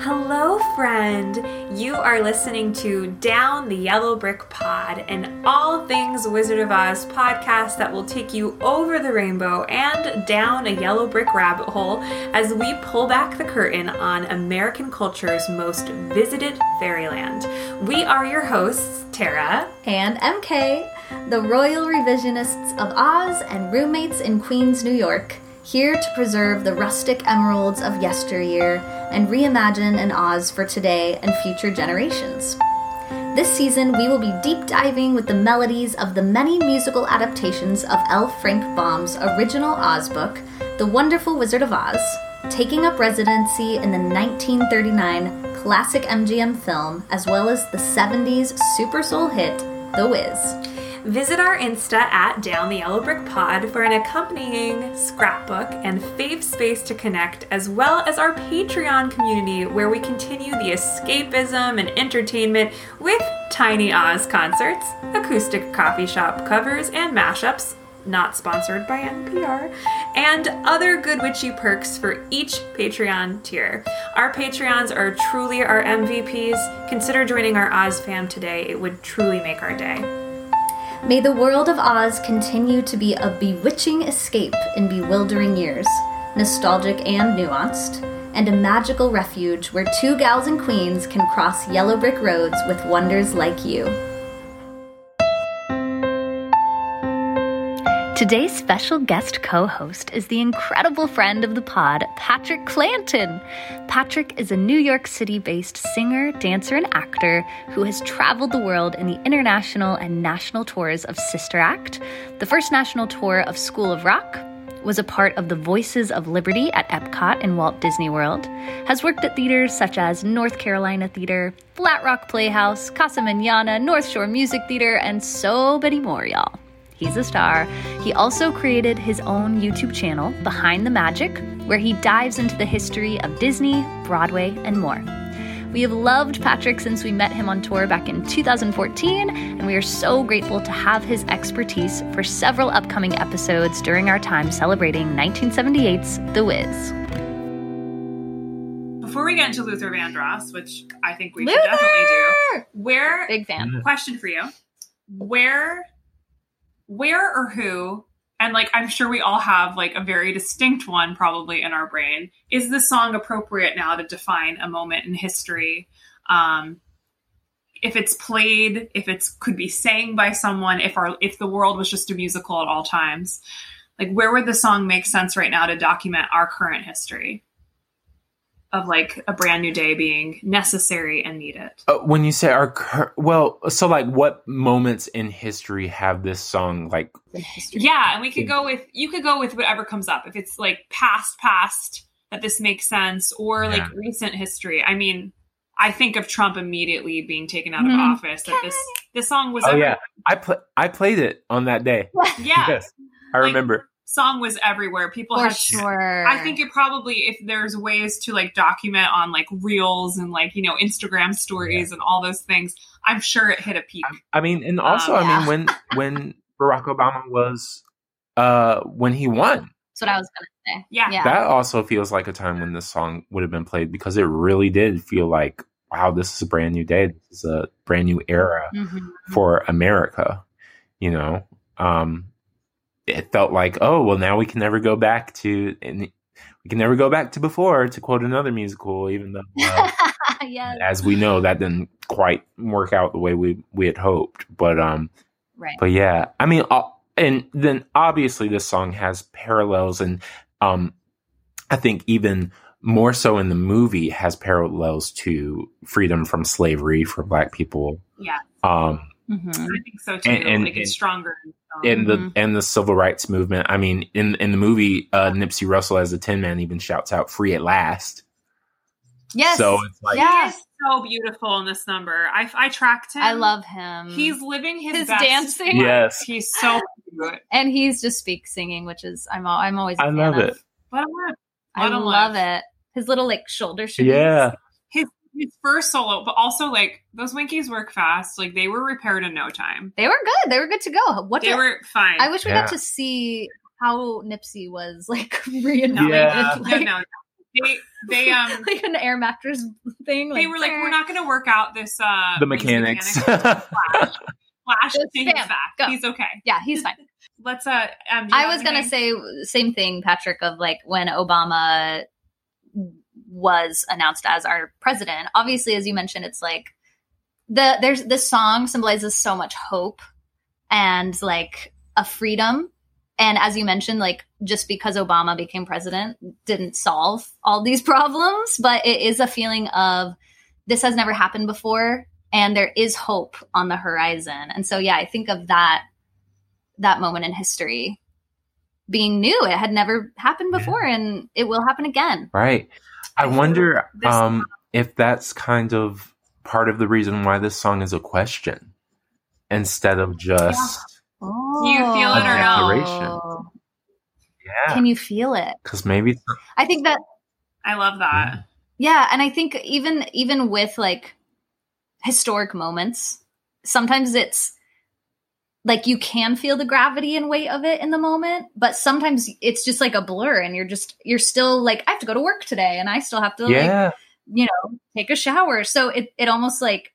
Hello, friend. You are listening to Down the Yellow Brick Pod, an all things Wizard of Oz podcast that will take you over the rainbow and down a yellow brick rabbit hole as we pull back the curtain on American culture's most visited fairyland. We are your hosts, Tara and EmKay, the royal revisionists of Oz and roommates in Queens, New York here to preserve the rustic emeralds of yesteryear and reimagine an Oz for today and future generations. This season, we will be deep diving with the melodies of the many musical adaptations of L. Frank Baum's original Oz book, The Wonderful Wizard of Oz, taking up residency in the 1939 classic MGM film, as well as the 70s super soul hit, The Wiz. Visit our Insta at Down the Yellow Brick Pod for an accompanying scrapbook and fave space to connect, as well as our Patreon community where we continue the escapism and entertainment with Tiny Oz concerts, acoustic coffee shop covers, and mashups not sponsored by NPR, and other good witchy perks for each Patreon tier. Our Patreons are truly our MVPs. Consider joining our Oz fam today, it would truly make our day. May the world of Oz continue to be a bewitching escape in bewildering years, nostalgic and nuanced, and a magical refuge where two gals and queens can cross yellow brick roads with wonders like you. Today's special guest co host is the incredible friend of the pod, Patrick Clanton. Patrick is a New York City based singer, dancer, and actor who has traveled the world in the international and national tours of Sister Act, the first national tour of School of Rock, was a part of the Voices of Liberty at Epcot and Walt Disney World, has worked at theaters such as North Carolina Theater, Flat Rock Playhouse, Casa Manana, North Shore Music Theater, and so many more, y'all. He's a star. He also created his own YouTube channel, Behind the Magic, where he dives into the history of Disney, Broadway, and more. We have loved Patrick since we met him on tour back in 2014, and we are so grateful to have his expertise for several upcoming episodes during our time celebrating 1978's The Wiz. Before we get into Luther Vandross, which I think we Luther! should definitely do, where Big fan. question for you. Where where or who and like i'm sure we all have like a very distinct one probably in our brain is this song appropriate now to define a moment in history? Um if it's played if it's could be sang by someone if our if the world was just a musical at all times like where would the song make sense right now to document our current history of like a brand new day being necessary and needed. Uh, when you say our cur- well, so like what moments in history have this song like? Yeah, and we could go with you could go with whatever comes up. If it's like past past that this makes sense, or like recent history. I mean, I think of Trump immediately being taken out of Mhm. office. That this this song was Oh every- yeah, I pl- I played it on that day. yeah Yes, I Like, remember. Song was everywhere. People For had sure. I think it probably if there's ways to like document on like reels and like you know Instagram stories and all those things, I'm sure it hit a peak. I mean, and also, Um, I yeah. mean, when when Barack Obama was uh when he won, That's what I was going to say. Yeah. Yeah. that also feels like a time when this song would have been played because it really did feel like, wow, this is a brand new day. This is a brand new era Mhm. for America. You know, um, it felt like, oh, well, now we can never go back to, and we can never go back to before, to quote another musical, even though, uh, yes. as we know, that didn't quite work out the way we we had hoped. But um, Right. but yeah, I mean, uh, and then obviously this song has parallels, and um, I think even more so in the movie has parallels to freedom from slavery for Black people. Yeah, Um, Mhm. I think so too. And- and- like it's stronger. in and the Mhm. and the civil rights movement. I mean, in in the movie, uh, Nipsey Russell as a Tin Man even shouts out "Free at last." Yes. So it's like, Yeah. So beautiful in this number. I I tracked him. I love him. He's living his, His best dancing. life. Yes. he's so good, and he's just speak singing, which is I'm al- I'm always a I fan love of. it. Let him live. I Let him love live. it. His little like shoulder shimmies. yeah, His his first solo, but also like those Winkies work fast. Like they were repaired in no time. They were good. They were good to go. What They did- were fine. I wish we Yeah. got to see how Nipsey was like reinvigorated. Yeah. no, Like, no, they they um like an air mattress thing. they were like, we're not going to work out this uh the these mechanics. Flash, Flash Just to back. go. He's okay. Yeah, he's fine. Let's uh. Um, I was gonna anything? say same thing, Patrick, of like when Obama was announced as our president. Obviously, as you mentioned, it's like the there's this song symbolizes so much hope and like a freedom. And as you mentioned, like just because Obama became president didn't solve all these problems, but it is a feeling of this has never happened before and there is hope on the horizon. And so yeah, I think of that that moment in history being new. It had never happened Yeah. before and it will happen again. Right. I I wonder this- um, if that's kind of part of the reason why this song is a question instead of just Oh. you feel it or no? Yeah. Can you feel it? Because maybe I think that I love that. yeah, and I think even even with like historic moments, sometimes it's like you can feel the gravity and weight of it in the moment, but sometimes it's just like a blur and you're just you're still like I have to go to work today and I still have to like yeah, you know, take a shower. So it it almost like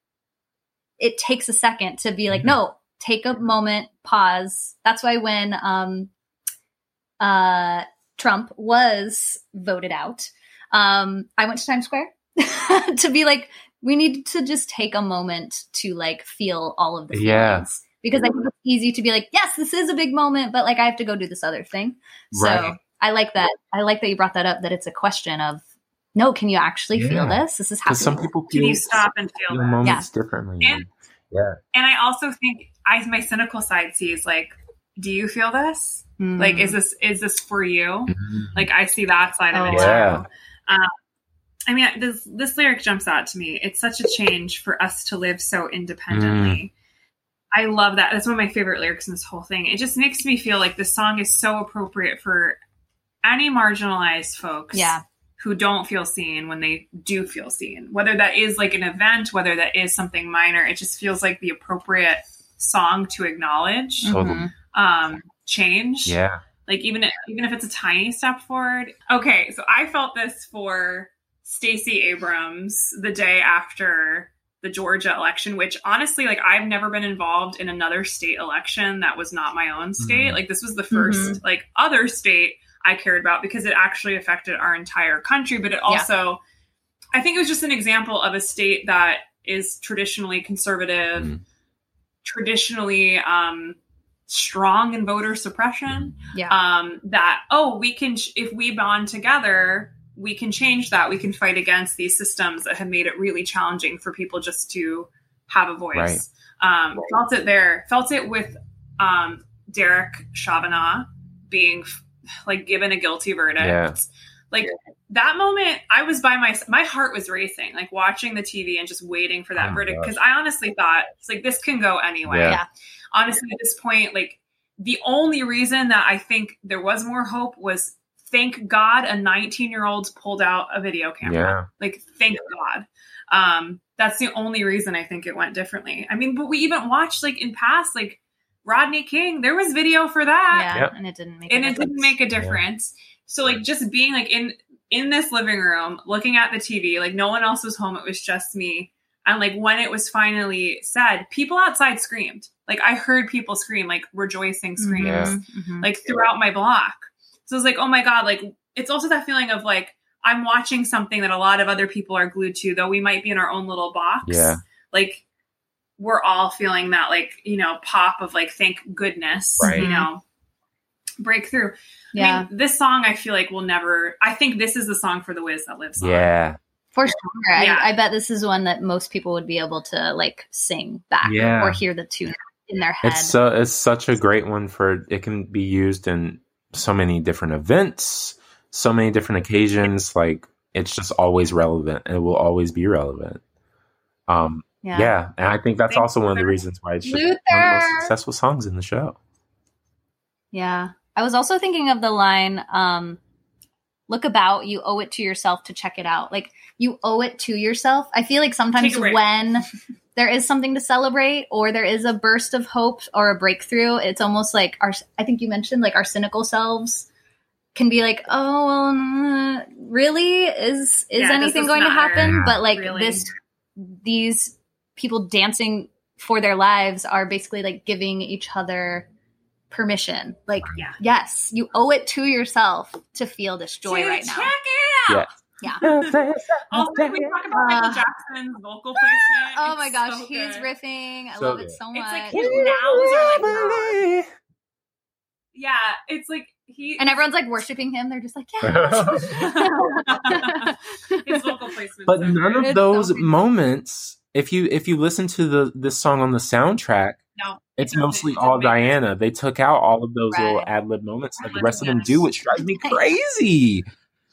it takes a second to be like, Mhm. no, take a moment, pause. That's why when um uh Trump was voted out, um, I went to Times Square to be like, we need to just take a moment to like feel all of the feelings. Yeah. Because I think it's easy to be like, yes, this is a big moment, but like I have to go do this other thing. So Right. I like that. I like that you brought that up. That it's a question of, no, can you actually feel this? This is because some happening. people Can feel, you stop and feel feel that? moments differently. And- yeah, And I also think I my cynical side sees like, do you feel this? Mm. Like, is this is this for you? Mhm. Like, I see that side of Oh, it Yeah. too. Um, I mean, this this lyric jumps out to me. It's such a change for us to live so independently. I love that. That's one of my favorite lyrics in this whole thing. It just makes me feel like this song is so appropriate for any marginalized folks Yeah. who don't feel seen when they do feel seen. Whether that is like an event, whether that is something minor, it just feels like the appropriate song to acknowledge Totally. Mhm. um, change yeah, like even even if it's a tiny step forward. Okay, so I felt this for Stacey Abrams the day after the Georgia election, which honestly, like I've never been involved in another state election that was not my own state. Mhm. Like this was the 1st like other state I cared about because it actually affected our entire country, but it also I think it was just an example of a state that is traditionally conservative, Mhm. traditionally um strong in voter suppression Yeah. um, that oh we can ch- if we bond together we can change that. We can fight against these systems that have made it really challenging for people just to have a voice. Um, felt it there. Felt it with um, derek Chavanagh being like given a guilty verdict. Yeah. like that moment i was by my my heart was racing like watching the tv and just waiting for that Oh verdict. because i honestly thought it's like this can go anyway Yeah. Yeah. honestly at this point like the only reason that i think there was more hope was thank god a 19 year old pulled out a video camera yeah, like thank god um that's the only reason i think it went differently i mean but we even watched like in past like rodney king there was video for that yeah. Yep. And it didn't make. a and it difference. didn't make a difference so like just being like in in this living room looking at the tv like no one else was home it was just me and like when it was finally said people outside screamed like i heard people scream like rejoicing screams Yeah. Mhm. like throughout my block so it's like oh my god like it's also that feeling of like i'm watching something that a lot of other people are glued to though we might be in our own little box Yeah. like we're all feeling that like you know pop of like thank goodness Right. you know breakthrough Yeah. I mean, this song I feel like will never. I think this is the song for the Wiz that lives on. yeah, For sure. Yeah. I, I bet this is one that most people would be able to like sing back Yeah. or hear the tune in their head. it's so it's such a great one for it can be used in so many different events, so many different occasions. Like it's just always relevant. and It will always be relevant. Um, yeah. and I think that's Thank also one of the reasons why it's just one of the most successful songs in the show. Yeah. I was also thinking of the line, um, look about, you owe it to yourself to check it out. Like you owe it to yourself. I feel like sometimes Take a break. when there is something to celebrate or there is a burst of hope or a breakthrough, it's almost like our I think you mentioned like our cynical selves can be like, oh, well, really? Is is Yeah, anything this going to matter? happen? But like Really? this, these people dancing for their lives are basically like giving each other permission. Like, Yeah. yes, you owe it to yourself to feel this joy To right now. Check it out. Yeah. Also, can we talk about Michael Uh, Jackson's vocal placement. Oh It's my gosh, so he's good. riffing. I So love good. it so It's much. like his nows are like Yeah, it's like he and everyone's like worshiping him. They're just like, yeah. his vocal placement. but none of those so moments if you if you listen to the this song on the soundtrack No, it's it mostly it all doesn't diana they took out all of those little ad lib moments Like the rest of them do which drives me crazy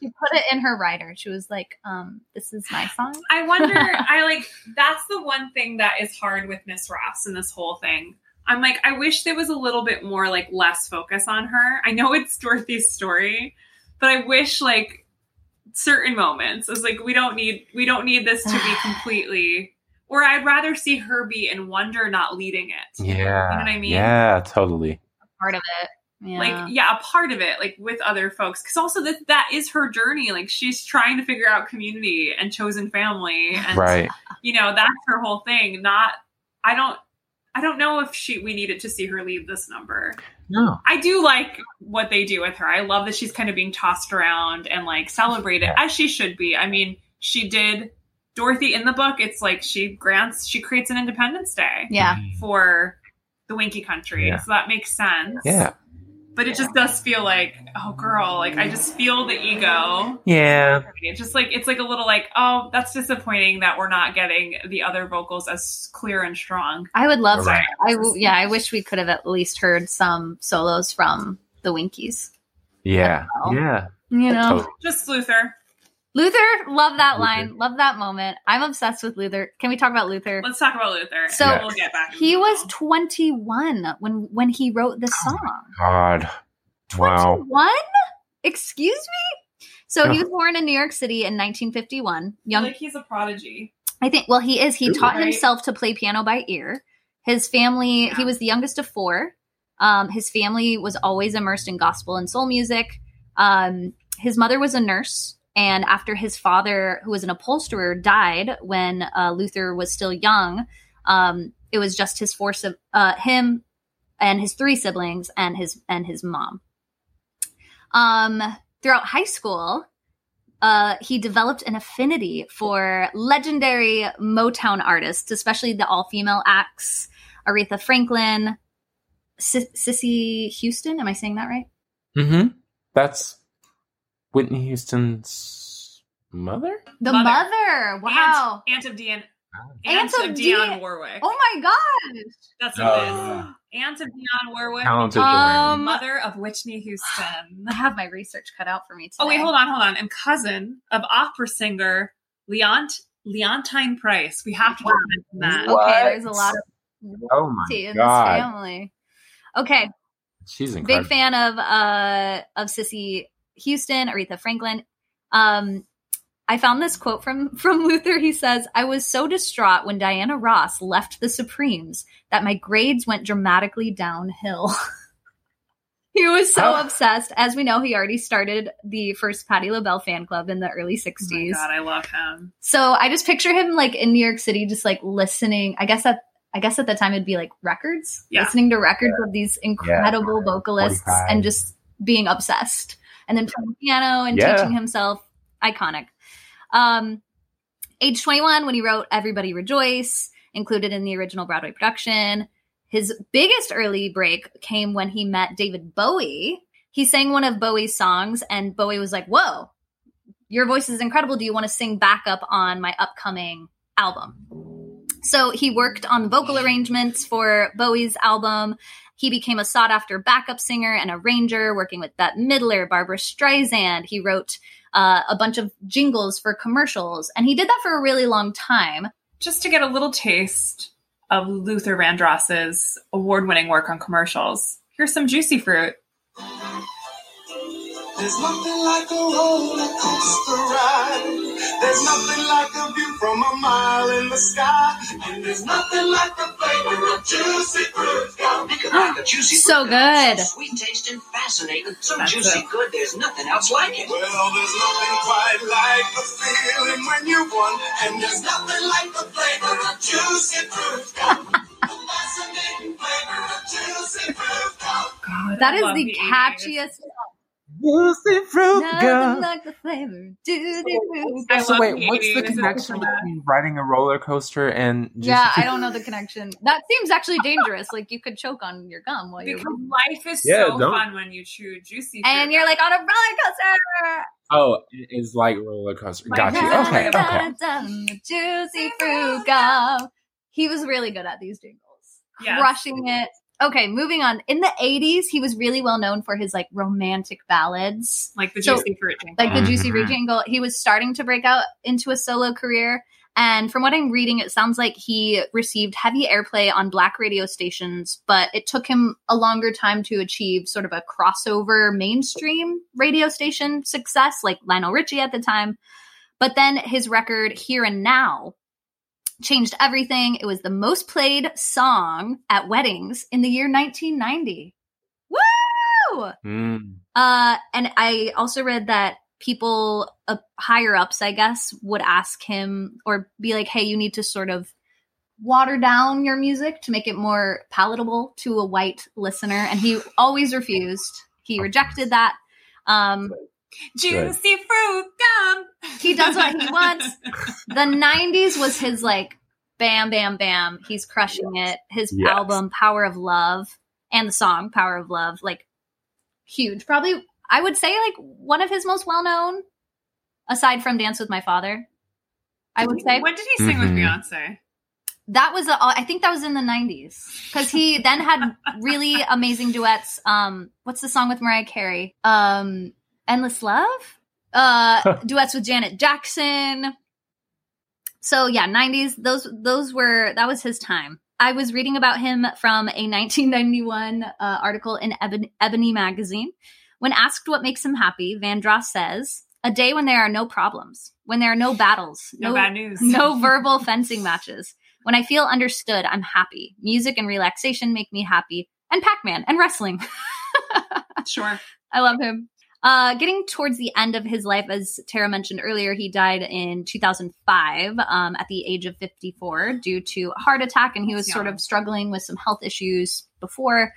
she put it in her writer. She was like, um, "This is my song." I wonder. I like that's the one thing that is hard with Miss Ross and this whole thing. I'm like, I wish there was a little bit more like less focus on her. I know it's Dorothy's story, but I wish like certain moments. It's like we don't need we don't need this to be completely. Or I'd rather see her be in wonder, not leading it. yeah You know what I mean? yeah totally Part of it. Yeah. like yeah. a part of it like with other folks. Because also that that is her journey. Like she's trying to figure out community and chosen family and right. you know that's her whole thing. Not i don't i don't know if she we needed to see her leave this number. No. I do like what they do with her. I love that she's kind of being tossed around and like celebrated Yeah. as she should be. I mean she did dorothy in the book. It's like she grants she creates an independence day yeah. Mm. for the winky country. Yeah. so that makes sense. Yeah but it just does feel like oh girl like i just feel the ego yeah it's just like it's like a little like oh that's disappointing that we're not getting the other vocals as clear and strong I would love. Right. I w- yeah. I wish we could have at least heard some solos from the Winkies. yeah Well. yeah You know, totally. just luther Luther. Love that Luther. line. Love that moment. I'm obsessed with Luther. Can we talk about Luther? let's talk about luther So, and we'll get back He was 21 when when he wrote this song. god wow 21? Excuse me? So he was born in New York City in 1951. Young like he's a prodigy I think well he is. He Ooh. taught Right. himself to play piano by ear. His family, he was the youngest of four. Um, his family was always immersed in gospel and soul music. Um, his mother was a nurse, and after his father, who was an upholsterer, died when uh, Luther was still young, um, it was just his sib- uh, him and his three siblings and his and his mom. Um, throughout high school, uh, he developed an affinity for legendary Motown artists, especially the all female acts Aretha Franklin, S- Cissy Houston. Am I saying that right? mm-hmm that's whitney houston's mother The Mother. mother. Wow. aunt, aunt of Dionne Aunt aunt, of of Dionne Di- warwick oh my gosh. that's what it Oh. is aunt of Dionne warwick Talented Um, mother of whitney houston I have my research cut out for me today. Oh wait, hold on, hold on. And cousin of opera singer Leont Leontyne Price. We have to Wow. mention that. What? Okay, there's a lot of oh my tea in god this family. Okay, she's incredible big fan of uh of Cissy Houston, Aretha Franklin. Um I found this quote from from Luther. He says, "I was so distraught when Diana Ross left the Supremes that my grades went dramatically downhill." he was so Oh. obsessed. As we know, he already started the first Patti LaBelle fan club in the early Oh my 60s. god, I love him. So I just picture him like in New York City, just like listening. I guess at I guess at the time it'd be like records, Yeah. listening to records of these incredible Yeah. vocalists 45. and just being obsessed, and then playing piano and Yeah. teaching himself. Iconic. Um, age twenty one when he wrote "Everybody Rejoice," included in the original Broadway production. His biggest early break came when he met David Bowie. He sang one of Bowie's songs, and Bowie was like, "Whoa, your voice is incredible. Do you want to sing backup on my upcoming album? So he worked on the vocal arrangements for Bowie's album. He became a sought after backup singer and arranger, working with Bette Midler, Barbra Streisand. He wrote uh, a bunch of jingles for commercials, and he did that for a really long time. Just to get a little taste of Luther Vandross's award-winning work on commercials. Here's some juicy fruit. There's nothing like a roller coaster ride. There's nothing like a view from a mile in the sky. And there's nothing like the flavor of juicy fruit gum. Think about the juicy So fruit gum. good. So sweet tasting, fascinating, so That's juicy it. good. There's nothing else like it. Well, there's nothing quite like the feeling when you won. And there's nothing like the flavor of juicy fruit gum. the fascinating flavor of juicy fruit gum. God, That I is the catchiest. Juicy fruit Nothing gum. like the flavor. Juicy fruit I. So wait, what's the connection between riding a roller coaster and juicy Yeah, I don't know the connection. That seems actually dangerous. Like you could choke on your gum while you're Because life is Yeah, so don't- fun when you chew juicy fruit. and you're like on a roller coaster. Oh, it is like roller coaster. Like Got you. Okay, okay. Juicy fruit gum. He was really good at these jingles, Yes. crushing it. Okay, moving on. In the '80s, he was really well known for his like romantic ballads. like the So- juicy fruit jingle. like the Juicy. Fruit mm-hmm. jingle. He was starting to break out into a solo career. And from what I'm reading, it sounds like he received heavy airplay on black radio stations, but it took him a longer time to achieve sort of a crossover mainstream radio station success, like Lionel Richie at the time. But then his record, Here and Now, changed everything. It was the most played song at weddings in the year 1990. Woo! Mm. Uh, and I also read that people uh, higher ups, I guess, would ask him or be like, "Hey, you need to sort of water down your music to make it more palatable to a white listener," and he always refused. He rejected that. Um, juicy fruit gum. he does what he wants. The '90s was his like, bam, bam, bam. He's crushing it. His Yes. album "Power of Love" and the song "Power of Love," like huge. Probably, I would say like one of his most well known, aside from "Dance with My Father." I would say When did he sing with Mhm. Beyonce? that was. A, I think that was in the '90s because he then had really amazing duets. Um, what's the song with Mariah Carey? Um, "Endless Love." Uh, duets with Janet Jackson. So yeah, 90s. Those those were that was his time. I was reading about him from a 1991 uh, article in Ebony, Ebony magazine. When asked what makes him happy, Vandross says, "A day when there are no problems, when there are no battles, No, bad news. no verbal fencing matches. When I feel understood, I'm happy. Music and relaxation make me happy, and Pac-Man and wrestling." Sure. I love him. Uh, getting towards the end of his life, as Tara mentioned earlier, he died in 2005 um, at the age of 54 due to a heart attack, and he was That's sort of struggling with some health issues before.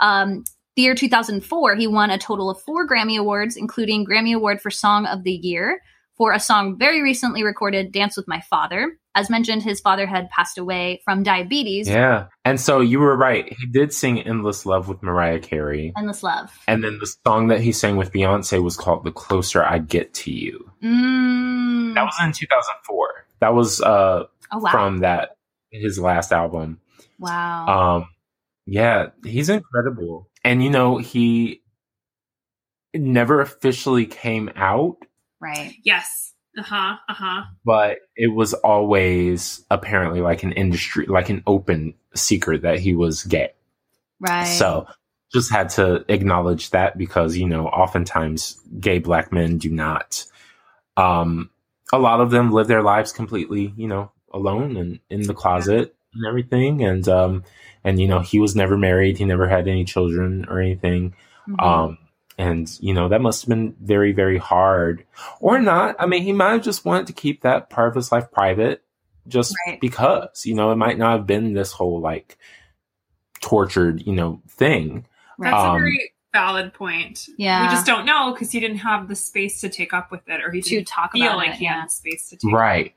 Um, the year 2004, he won a total of four Grammy Awards, including Grammy Award for Song of the Year for a song very recently recorded, Dance with My Father. As mentioned, his father had passed away from diabetes. Yeah. And so you were right. He did sing Endless Love with Mariah Carey. Endless Love. And then the song that he sang with Beyonce was called The Closer I Get to You. Mm. That was in 2004. That was uh, oh, wow. from that his last album. wow. Um, yeah, he's incredible. And you know, he never officially came out, right. Yes. Uh huh. Uh huh. but it was always apparently like an industry, like an open secret that he was gay. Right. So just had to acknowledge that because, you know, oftentimes gay black men do not. Um, a lot of them live their lives completely, you know, alone and in the closet and everything. And, um, and, you know, he was never married. He never had any children or anything. Mhm. Um, and you know, that must have been very, very hard or not. I mean, he might have just wanted to keep that part of his life private just Right. because, you know, it might not have been this whole like tortured, you know, thing. Right. That's a Um, very valid point. Yeah. We just don't know because he didn't have the space to take up with it, or he to didn't talk feel about like it. he Yeah. had the space to take. Right.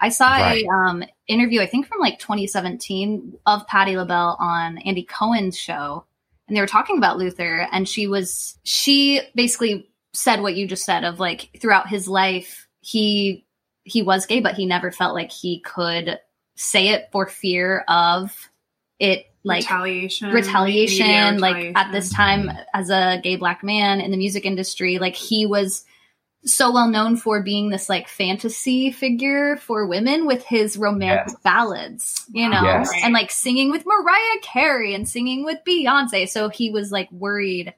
I saw Right. a um, interview, I think from like 2017, of Patti LaBelle on Andy Cohen's show, and they were talking about Luther, and she was she basically said what you just said of like throughout his life he he was gay, but he never felt like he could say it for fear of it like retaliation, retaliation like at this time as a gay black man in the music industry like he was so well known for being this like fantasy figure for women with his romantic ballads you know Yes. and like singing with mariah carey and singing with beyonce so he was like worried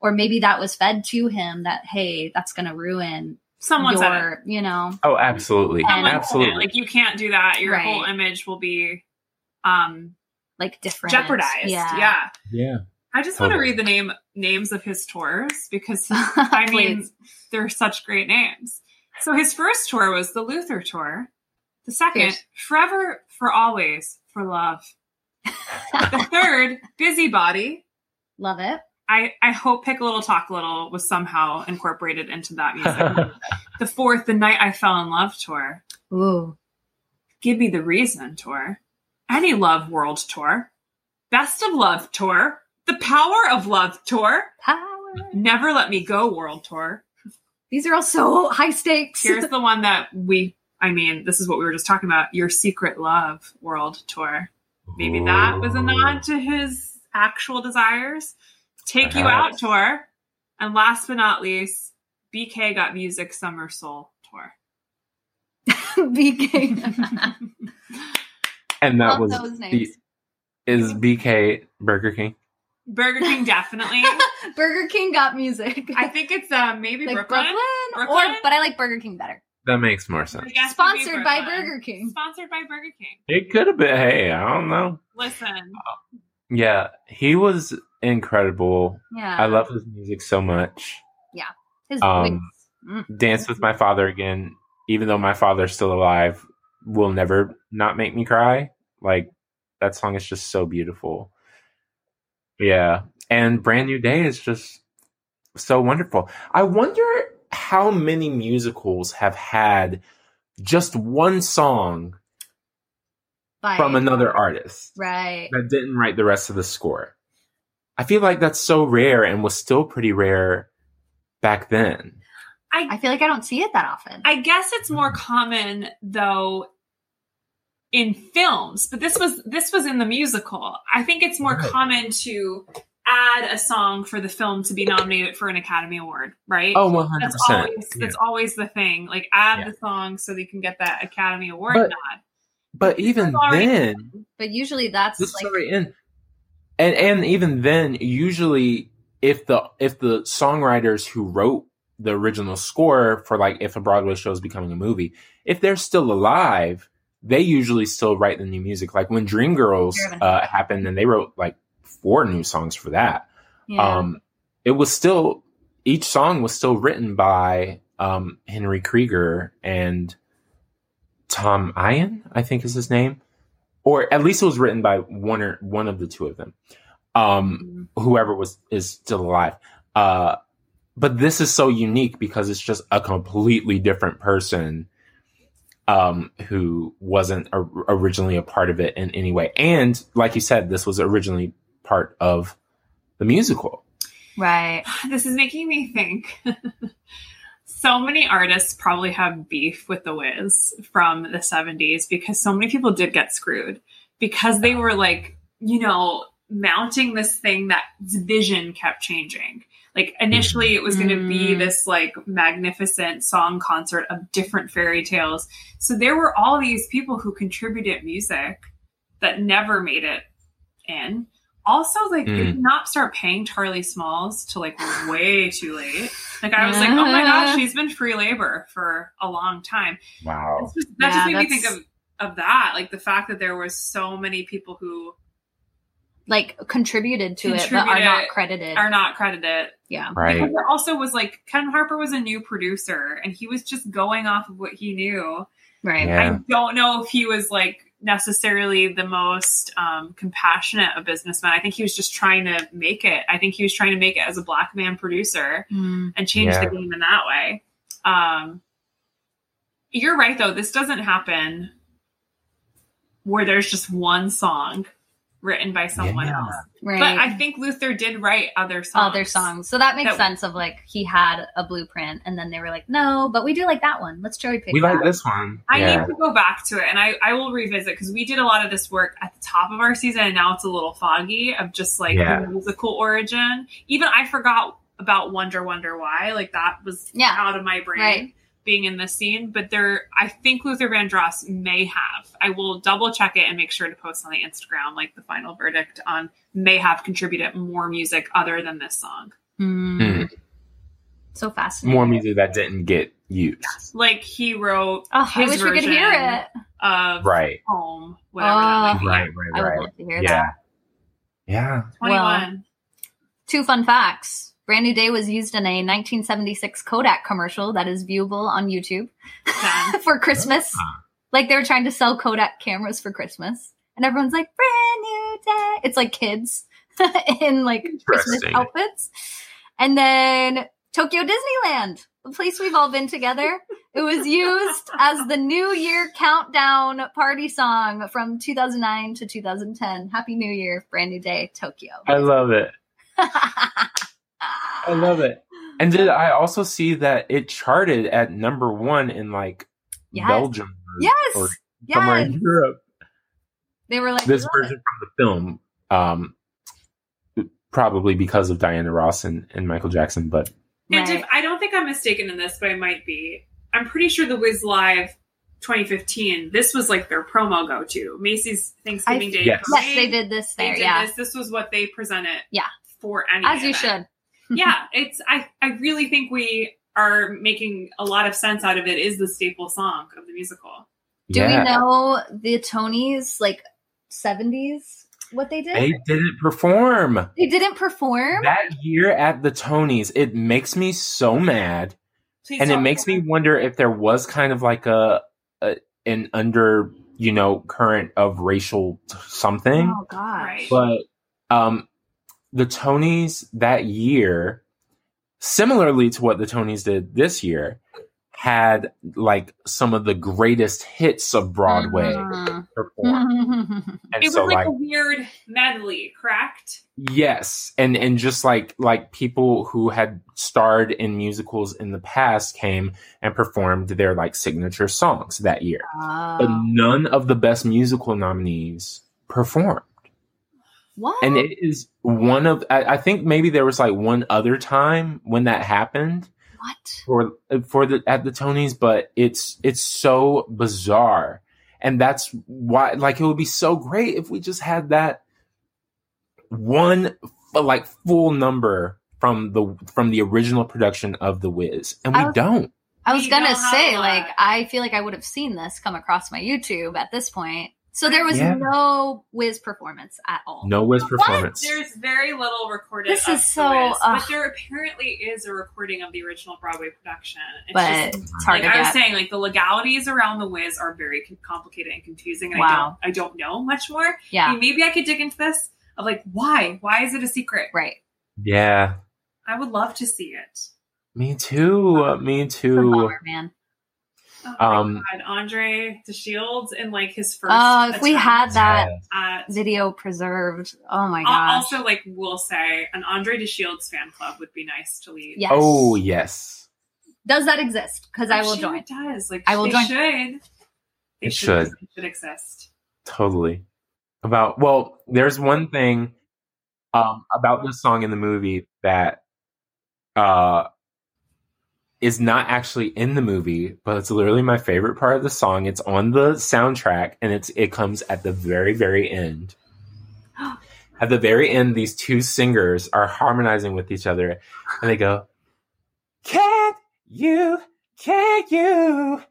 or maybe that was fed to him that hey that's gonna ruin Someone said it. your, you know, Oh, absolutely, And- Someone said it. absolutely. Like you can't do that. Your Right. whole image will be um like different jeopardized. Yeah. yeah. yeah. I just want to read the name names of his tours because I mean they're such great names. So his first tour was the Luther tour. The second, Yes. Forever for Always for Love. The third, Busybody. love it. I, I hope Pick a Little Talk a Little was somehow incorporated into that music. the fourth, The Night I Fell in Love tour. Ooh. Give Me the Reason tour. Any Love World tour. Best of Love tour. The Power of Love tour. Power. Never Let Me Go World tour. These are all so high stakes. Here's the one that we, I mean, this is what we were just talking about Your Secret Love World Tour. Maybe that was a nod to his actual desires. Take You Out Tour. And last but not least, BK Got Music Summer Soul Tour. BK. And that Love was those names. is BK Burger King. Burger King, definitely. Burger King got music. I think it's uh, maybe like Brooklyn. Brooklyn, Brooklyn? or but I like Burger King better. That makes more sense. guess be Sponsored by Burger King. Sponsored by Burger King. It could have been. Hey, I don't know. Listen, Yeah, he was incredible. Yeah, I love his music so much. Yeah, his um, voice. Mm. Dance with my father again, even though my father's still alive, will never not make me cry. Like that song is just so beautiful. Yeah, and Brand New Day is just so wonderful. I wonder how many musicals have had just one song By- from another artist right. that didn't write the rest of the score. I feel like that's so rare and was still pretty rare back then. I feel like I don't see it that often. I guess it's more common though in films, but this was this was in the musical. I think it's more Right. common to add a song for the film to be nominated for an Academy Award, right? Oh, 100%. that's always that's always the thing. Like add Yeah. the song so they can get that Academy Award But- nod. But even already- then, but usually that's this is like already in. And and even then, usually if the if the songwriters who wrote the original score for like if a Broadway show is becoming a movie, if they're still alive, they usually still write the new music. Like when Dreamgirls uh, happened, and they wrote like four new songs for that. yeah. um it was still each song was still written by um henry krieger and tom Eyen i think is his name or at least it was written by one or one of the two of them um whoever was is still alive uh but this is so unique because it's just a completely different person um who wasn't or- originally a part of it in any way and like you said this was originally part of the musical right. This is making me think. so many artists probably have beef with the Wiz from the 70s because so many people did get screwed because they were like, you know, mounting this thing that vision kept changing. Like initially it was going to be Mm. this like magnificent song concert of different fairy tales. So there were all these people who contributed music that never made it in. Also, like Mm. did not start paying Charlie Smalls to like way too late. Like I was like, oh my gosh, she's been free labor for a long time. wow just- that Yeah, just made me think of of that, like the fact that there was so many people who Like contributed to it, but are not credited. are not credited. yeah. right Because there also was like Ken Harper was a new producer, and he was just going off of what he knew. Right. Yeah. I don't know if he was like necessarily the most um, compassionate a businessman. I think he was just trying to make it. I think he was trying to make it as a black man producer Mm. and change Yeah. the game in that way. Um, you're right though. This doesn't happen where there's just one song written by someone Yeah. else. Right. But I think Luther did write other songs. other songs. So that makes That- sense of like he had a blueprint and then they were like, no, but we do like that one. Let's cherry pick. we that. like this one I yeah need to go back to it and I, I will revisit because we did a lot of this work at the top of our season and now it's a little foggy of just like Yeah. the musical origin. Even I forgot about Wonder Wonder Why. Like that was Yeah. out of my brain Right. Being in this scene. But there I think Luther Vandross may have. I will double check it and make sure to post on the Instagram like the final verdict on may have contributed more music other than this song. Mm. Mm. So fascinating. more music that didn't get used. Like he wrote Oh, I his wish we could hear it. of Right. Home, whatever Oh. that might be. Right, I right, would right. love to hear Yeah. that. Yeah. 21. Two fun facts. Brand New Day was used in a 1976 Kodak commercial that is viewable on YouTube for Christmas. Like they were trying to sell Kodak cameras for Christmas. And everyone's like, brand new day. It's like kids in like Christmas outfits. And then Tokyo Disneyland, the place we've all been together. It was used as the New Year countdown party song from 2009 to 2010. Happy New Year, brand new day, Tokyo. I love it. I love it. And did I also see that it charted at number one in like Yes. Belgium or, Yes. or somewhere Yes. in Europe? They were like, This "Look." version from the film, um, probably because of Diana Ross and, and Michael Jackson, but And Right. if, I don't think I'm mistaken in this, but I might be. I'm pretty sure the Wiz Live 2015, this was like their promo go to. Macy's Thanksgiving I- Day. Yes. Yes, they did this They there. did yeah. this. This was what they presented. Yeah. For any As you should. Yeah, it's. I. I really think we are making a lot of sense out of it. Is the staple song of the musical? Do yeah, we know the Tonys like 70s what they did? they didn't perform. They didn't perform? That year at the Tonys, it makes me so mad. Please and it makes me wonder if there was kind of like a, a an under you know current of racial something oh god. But um the tonys that year similarly to what the tonys did this year had like some of the greatest hits of broadway Mhm. performed and It was so like, like a weird medley, correct? yes and and just like like people who had starred in musicals in the past came and performed their like signature songs that year but Oh. none of the best musical nominees performed. What? And it is one of I, I think maybe there was like one other time when that happened what? for for the at the Tonys, but it's it's so bizarre. And that's why like it would be so great if we just had that one like full number from the from the original production of The Wiz. And we I was- don't. I was We gonna say, like. I feel like I would have seen this come across my YouTube at this point. So there was Yeah. no Wiz performance at all. No Wiz performance. There's very little recorded. This of is The so, Wiz, but there apparently is a recording of the original Broadway production. It's But just, it's hard like I was saying, like the legalities around the Wiz are very complicated and confusing, and Wow. I don't, I don't know much more. I yeah, mean, maybe I could dig into this of like why, why is it a secret? right. Yeah. I would love to see it. Me too. uh, Me too. bummer, man. Oh my Um, God, Andre DeShields in like his first. Oh, if we had that at- video preserved, oh my god! also, like we'll say, an Andre DeShields fan club would be nice to lead. yes. Oh yes, Does that exist? Because I will sure join. It does. Like I will join. Should. They It should. It should exist. totally. About well, there's one thing um, about this song in the movie that uh, is not actually in the movie, but it's literally my favorite part of the song. It's on the soundtrack, and it's it comes at the very very end. At the very end, these two singers are harmonizing with each other, and they go, "Can't you, can't you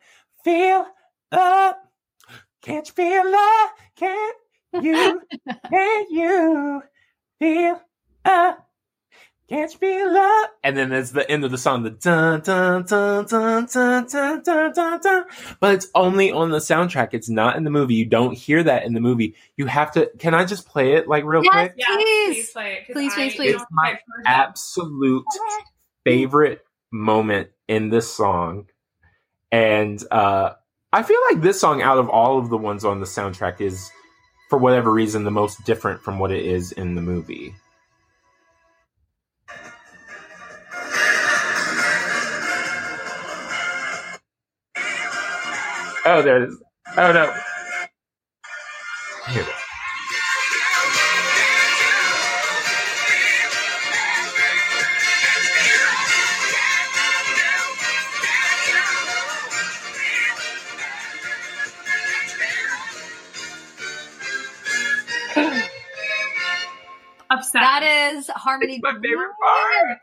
feel up? Can't you feel love? Can't you, can't you feel up? Can't you feel love? And then there's the end of the song, the dun dun dun dun dun dun dun dun dun. But it's only on the soundtrack. It's not in the movie. You don't hear that in the movie. You have to. Can I just play it like real Yes. quick? Yeah, Please. please play it. 'cause Please, I please, please. It's my I've heard that. absolute favorite moment in this song. And uh, I feel like this song, out of all of the ones on the soundtrack, is for whatever reason the most different from what it is in the movie. Oh, there it is. Oh no. Here it is. Upset. That is Harmony. It's my favorite part.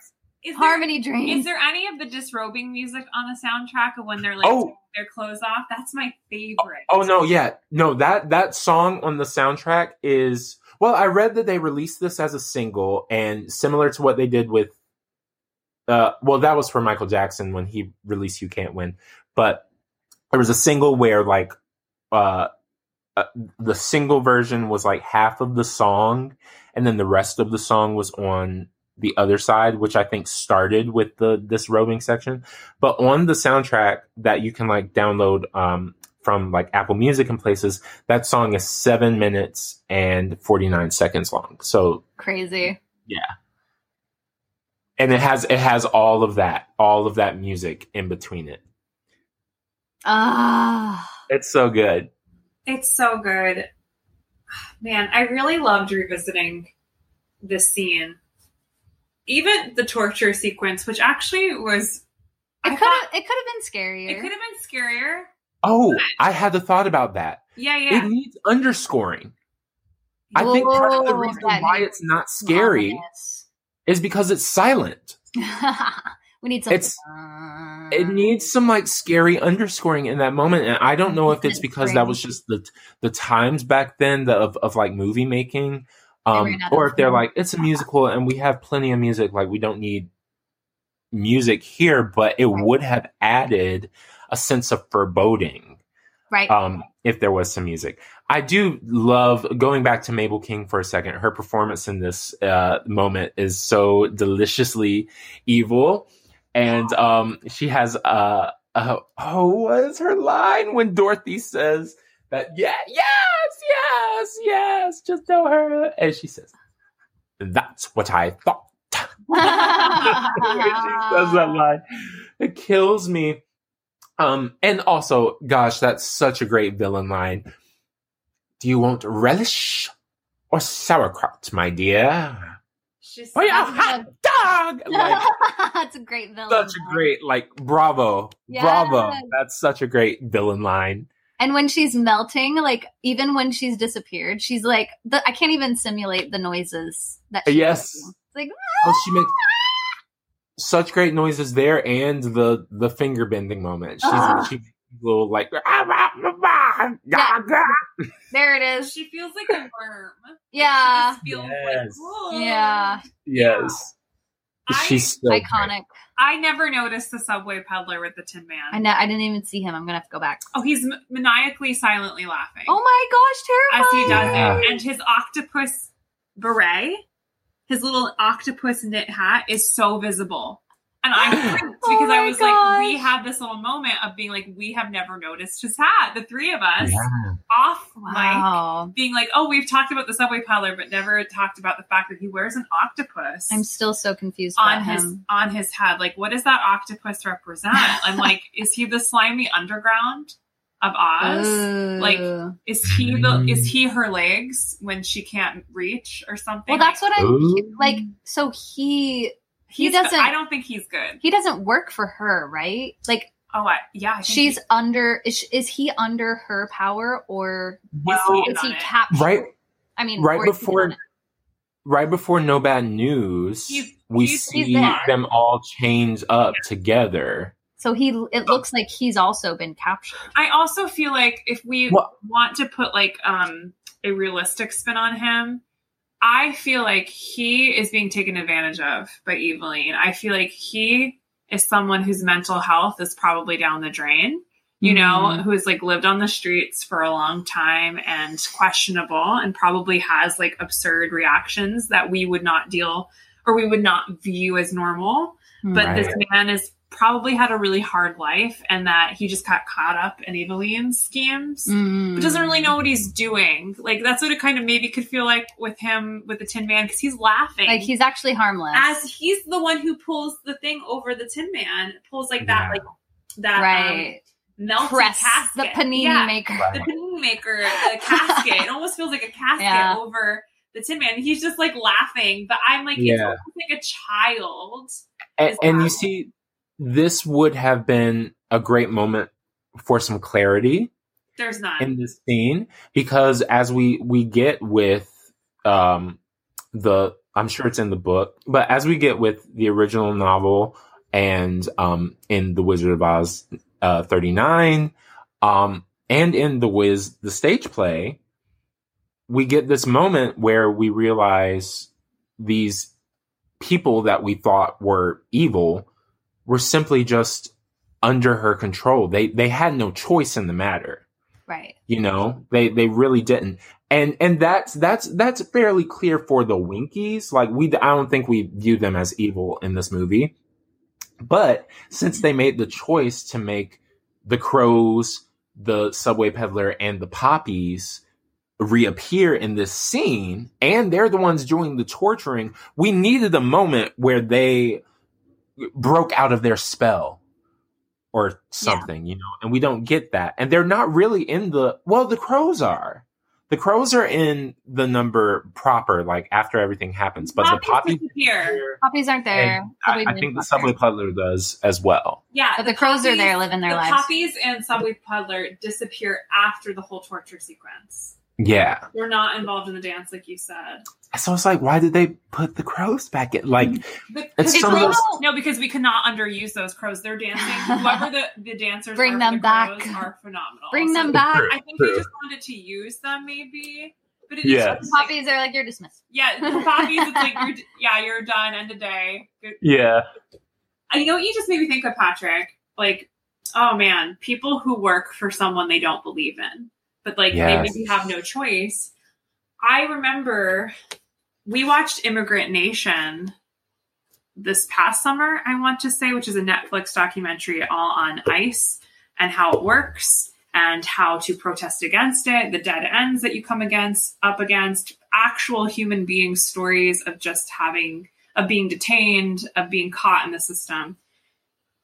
Is there, Harmony Dream. is there any of the disrobing music on the soundtrack of when they're like Oh. their clothes off? That's my favorite. Oh no, yeah, no that that song on the soundtrack is well. I read that they released this as a single, and similar to what they did with, uh, well, that was for Michael Jackson when he released "You Can't Win," but there was a single where like, uh, uh, the single version was like half of the song, and then the rest of the song was on the other side, which I think started with the this roving section. But on the soundtrack that you can like download um, from like Apple Music and places, that song is seven minutes and forty nine seconds long. So Crazy. Yeah. And it has it has all of that, all of that music in between it. Ah. It's so good. It's so good. Man, I really loved revisiting this scene. Even the torture sequence, which actually was It could have it could have been scarier. it could have been scarier. Oh, I had the thought about that. Yeah, yeah. It needs underscoring. I think part of the reason why it's not scary ominous. is because it's silent. we need something. It's- it needs some like scary underscoring in that moment and i don't know if it's because that was just the the times back then the, of, of like movie making um or if they're like it's a musical and we have plenty of music like we don't need music here but it would have added a sense of foreboding right. um if there was some music. I do love going back to mabel king for a second her performance in this uh moment is so deliciously evil. And um she has uh, uh oh what is her line when dorothy says that yeah yes yes yes just tell her and she says that's what i thought she says that line. It kills me. Um, and also, gosh, that's such a great villain line. Do you want relish or sauerkraut, my dear? She's Oh yeah, hot dog! Like, That's a great villain. such a great, like, bravo, bravo. That's such a great villain line. And when she's melting, like even when she's disappeared, she's like the I can't even simulate the noises that she Yes. makes. It's like Oh, she ah! makes such great noises there, and the the finger bending moment. She's Ah. she little like "Ah, there it is. She feels like a worm. Yeah. She just feels Yes. like, "Whoa." Yeah. yes. I- She's so great. Iconic. I never noticed the subway peddler with the Tin Man. I know I didn't even see him. I'm gonna have to go back. Oh, he's m- maniacally, silently laughing Oh my gosh, terrible. as he does Yeah. it, and his octopus beret, his little octopus knit hat, is so visible. And I freaked Oh because I my was like, we had this little moment of being like, we have never noticed his hat. The three of us Yeah. off mic Wow. being like, oh, we've talked about the subway peddler, but never talked about the fact that he wears an octopus I'm still so confused on about his him. on his head. Like, what does that octopus represent? I'm like, is he the slimy underground of Oz? like, Is he the is mm. he her legs when she can't reach or something? well, that's what I'm Ooh. like. So he he doesn't I don't think he's good. he doesn't work for her, right? Like Oh, I, yeah. I she's he- under is, is he under her power or Well, is he on it. captured? right I mean, right or is he before right before no bad news He's- we he's- see he's them all change up together So he it looks like he's also been captured. I also feel like if we Well- want to put like um a realistic spin on him, I feel like he is being taken advantage of by Evillene. I feel like he is someone whose mental health is probably down the drain. You know, mm-hmm. who has like lived on the streets for a long time and questionable and probably has like absurd reactions that we would not deal or we would not view as normal but Right. this man has probably had a really hard life and that he just got caught up in Evillene's schemes Mm. but doesn't really know what he's doing like that's what it kind of maybe could feel like with him with the tin man because he's laughing like he's actually harmless. as he's the one who pulls the thing over the tin man pulls like that Yeah. like that um, right. melted Press casket the panini Yeah, maker. the panini maker the casket it almost feels like a casket Yeah. over the tin man he's just like laughing but i'm like it's Yeah. almost like a child and, and you see this would have been a great moment for some clarity there's none in this scene because as we we get with um the I'm sure it's in the book, but as we get with the original novel and um, in The Wizard of Oz uh, 39, um, and in The Wiz, the stage play, we get this moment where we realize these people that we thought were evil were simply just under her control. They they had no choice in the matter. Right. You know, they they really didn't. And and that's that's that's fairly clear for the Winkies. Like we I don't think we view them as evil in this movie. But since they made the choice to make the crows, the subway peddler and the poppies reappear in this scene and they're the ones doing the torturing, we needed a moment where they broke out of their spell or something, you know, and we don't get that. And they're not really in the, well, the crows are. The crows are in the number proper, like after everything happens, but the poppies disappear. Poppies aren't there. I, I think the subway peddler does as well. Yeah, But the crows are there living their the lives. poppies and subway peddler disappear after the whole torture sequence. Yeah. We're not involved in the dance, like you said. So it's like, why did they put the crows back in? Like, The, It's because some of we- those- no, because we cannot underuse those crows. They're dancing. Whoever the, the dancers Bring are for them the back. crows are phenomenal. Bring So them back. I think they just wanted to use them, maybe. But it's Yes. just like, Poppies are like you're dismissed. yeah, poppies. It's like you're, yeah, you're done. End of day. Good. yeah. I know what you just made me think of, Patrick. Like, oh man, people who work for someone they don't believe in, but like Yes. they maybe have no choice. I remember we watched Immigrant Nation this past summer, I want to say, which is a Netflix documentary all on ICE and how it works and how to protest against it, the dead ends that you come against, up against, actual human being stories of just having, of being detained, of being caught in the system.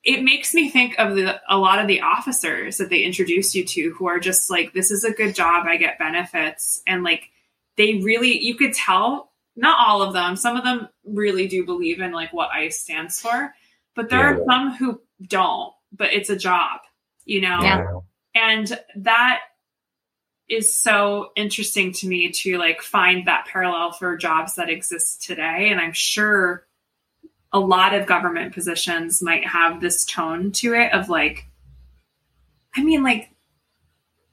It makes me think of the, a lot of the officers that they introduce you to who are just like, this is a good job, I get benefits. And like, they really, you could tell, not all of them, some of them really do believe in like what ICE stands for, but there Yeah. are some who don't, but it's a job, you know? Yeah. and that is so interesting to me to like find that parallel for jobs that exist today and i'm sure a lot of government positions might have this tone to it of like i mean like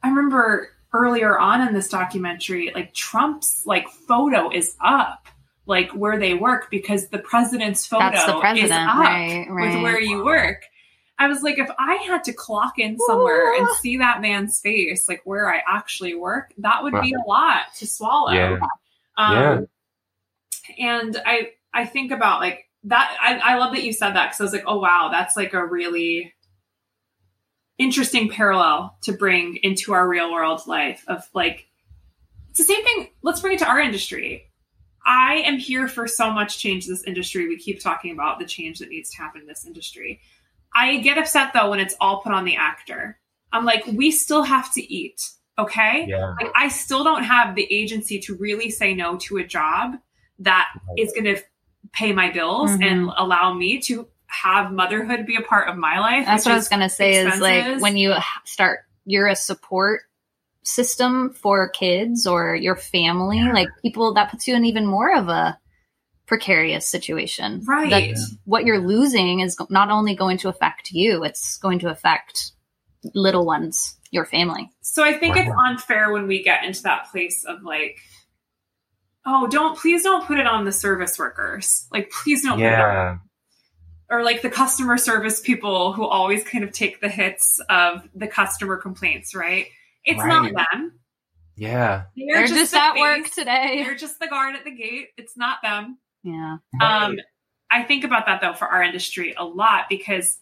i remember earlier on in this documentary like trump's like photo is up like where they work because the president's photo That's the is president, up right? Right. with where you work. I was like, if I had to clock in somewhere and see that man's face, like where I actually work, that would be a lot to swallow. Yeah. Um, And I, I think about like that. I, I love that you said that because I was like, oh wow, that's like a really interesting parallel to bring into our real world life of like it's the same thing. Let's bring it to our industry. I am here for so much change in this industry. We keep talking about the change that needs to happen in this industry. I get upset though when it's all put on the actor. I'm like, we still have to eat, okay? Yeah. Like, I still don't have the agency to really say no to a job that is going to pay my bills Mhm. and allow me to have motherhood be a part of my life. That's what I was gonna say. Is like when you start, you're a support system for kids or your family. Like people, that puts you in even more of a precarious situation. Right. That what you're losing is not only going to affect you; it's going to affect little ones, your family. So I think it's unfair when we get into that place of like, oh, don't please don't put it on the service workers. Like, please don't put it on Yeah. or like the customer service people who always kind of take the hits of the customer complaints, right? It's Right. not them. Yeah. They're, just, the at work today. They're just the guard at the gate. It's not them. Yeah. Um, I think about that though for our industry a lot because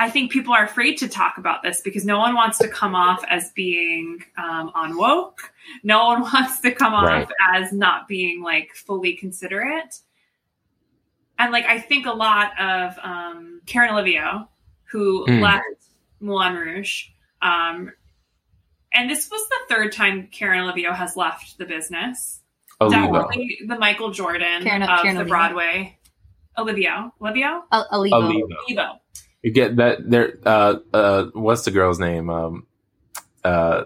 I think people are afraid to talk about this because no one wants to come off as being um, on woke. No one wants to come off Right. as not being like fully considerate. And like I think a lot of um, Karen Olivia, who Mm. left Moulin Rouge, um, and this was the third time Karen Olivia has left the business Olivo. definitely the Michael Jordan Karen- of Karen the Olivia. Broadway. Olivio, Olivio, A- Alivo. Olivo. Evo. You get that there uh uh what's the girl's name? Um uh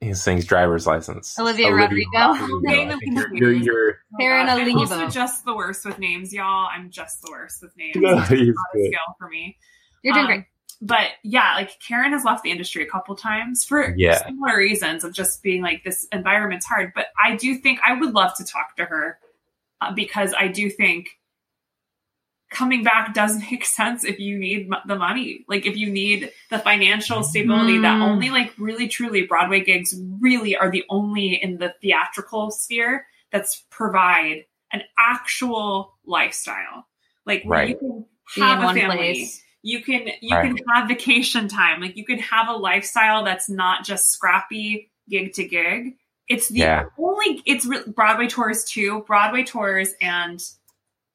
he sings driver's license. Olivia Rodrigo. I Getting think them you're, you're, you're Karen Oh, I'm Olivo. also just the worst with names, y'all. I'm just the worst with names. No, It's he's not a good. for me. You're doing Um, great. But yeah, like Karen has left the industry a couple times for Yeah. similar reasons of just being like this environment's hard. But I do think I would love to talk to her uh, because I do think coming back does make sense if you need the money, like if you need the financial stability that Mm. only like really truly Broadway gigs really are the only in the theatrical sphere that's provide an actual lifestyle, like where you can have a family place. you can you Right. can have vacation time like you can have a lifestyle that's not just scrappy gig to gig it's the Yeah. only it's broadway tours too broadway tours and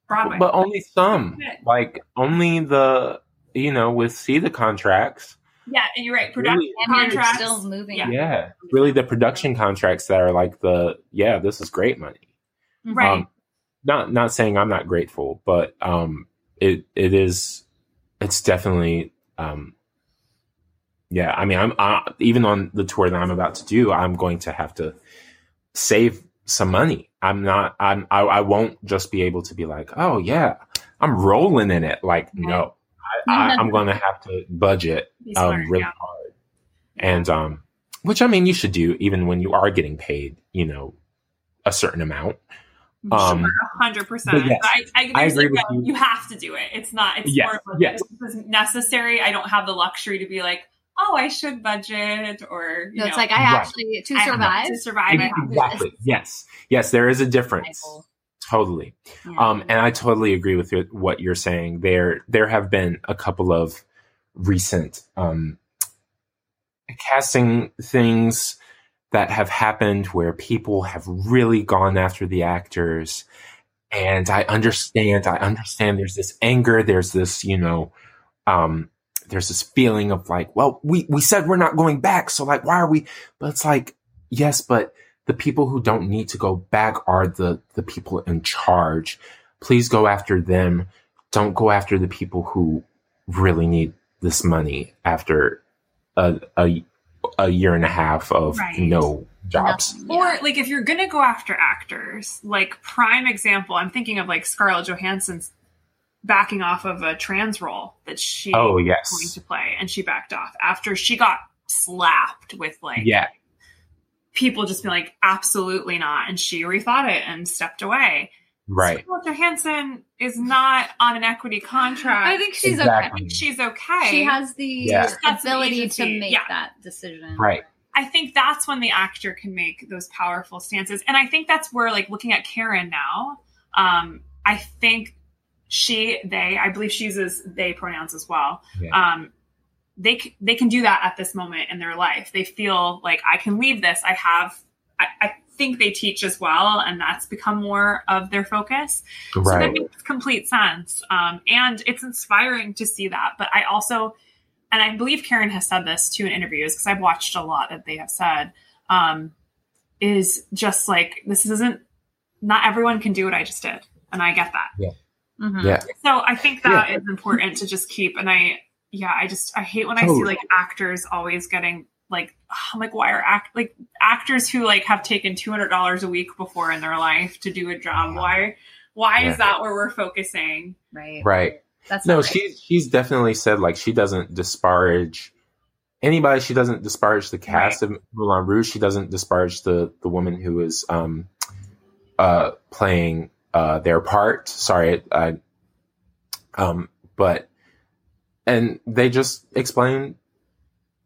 broadway But only some. Like only the you know, with see the contracts. yeah and you're right production Really, contracts still moving. Yeah. yeah. Really the production contracts that are like the yeah, this is great money. right Um, not not saying I'm not grateful, but um it it is it's definitely um yeah, I mean I'm I, even on the tour that I'm about to do, I'm going to have to save some money. I'm not I'm I, I won't just be able to be like, "Oh yeah, I'm rolling in it." Like, no. I, I, I'm going to have to budget smart, um, really yeah. hard. And um, which I mean, you should do even when you are getting paid, you know, a certain amount. Um, sure, 100% yes, I, I, I agree like with a- you. have to do it it's not it's Yes, more yes. this is necessary i don't have the luxury to be like oh i should budget or you No, it's like I Right. actually to I have survive. to survive I exactly. Yes. Yes, there is a difference. Totally. Yeah. Um, and I totally agree with what you're saying. There, there have been a couple of recent um, casting things that have happened where people have really gone after the actors. And I understand. I understand. There's this anger. There's this, you know, um, there's this feeling of like, well, we we said we're not going back, so like, why are we? But it's like, yes, but the people who don't need to go back are the the people in charge. Please go after them. Don't go after the people who really need this money after a a, a year and a half of Right. no jobs. Or like if you're gonna go after actors, like prime example, I'm thinking of like Scarlett Johansson's backing off of a trans role that she Oh was going to play, and she backed off after she got slapped with like yeah, people just being like absolutely not, and she rethought it and stepped away. right. Scarlett Johansson is not on an equity contract. I think she's Exactly. I okay. think she's okay. She has the Yeah. Ability to make yeah. that decision. Right. I think that's when the actor can make those powerful stances. And I think that's where, like, looking at Karen now, um, I think she, they, I believe she uses they pronouns as well. Yeah. Um, they they can do that at this moment in their life. They feel like I can leave this. I have. I, I think they teach as well, and that's become more of their focus. Right. So that makes complete sense. Um, and it's inspiring to see that. But I also, and I believe Karen has said this too in interviews because I've watched a lot that they have said, um, is just like, this isn't, not everyone can do what I just did. And I get that. Mhm. Yeah. So I think that is important to just keep. And I, yeah, I just, I hate when I see like actors always getting like, I'm like, why are act like actors who like have taken $200 a week before in their life to do a job? Why, why Yeah. is that where we're focusing? Right. Right. That's No, right. she's she's definitely said like she doesn't disparage anybody. She doesn't disparage the cast of Moulin Rouge. She doesn't disparage the the woman who is um uh playing uh their part. Sorry, I um but and they just explain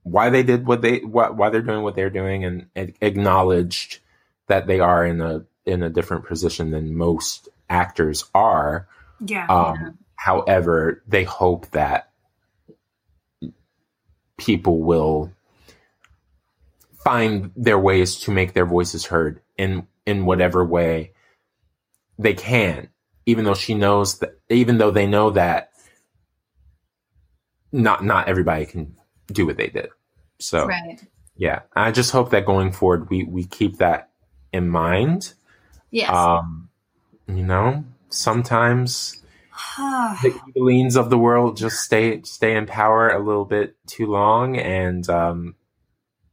why they did what they why, why they're doing what they're doing and, and acknowledged that they are in a in a different position than most actors are. Yeah. Um, However, they hope that people will find their ways to make their voices heard in in whatever way they can. Even though she knows that, even though they know that not not everybody can do what they did. So Right. yeah, I just hope that going forward we we keep that in mind. Yes. Um, you know, sometimes the Evillenes of the world just stay stay in power a little bit too long, and um,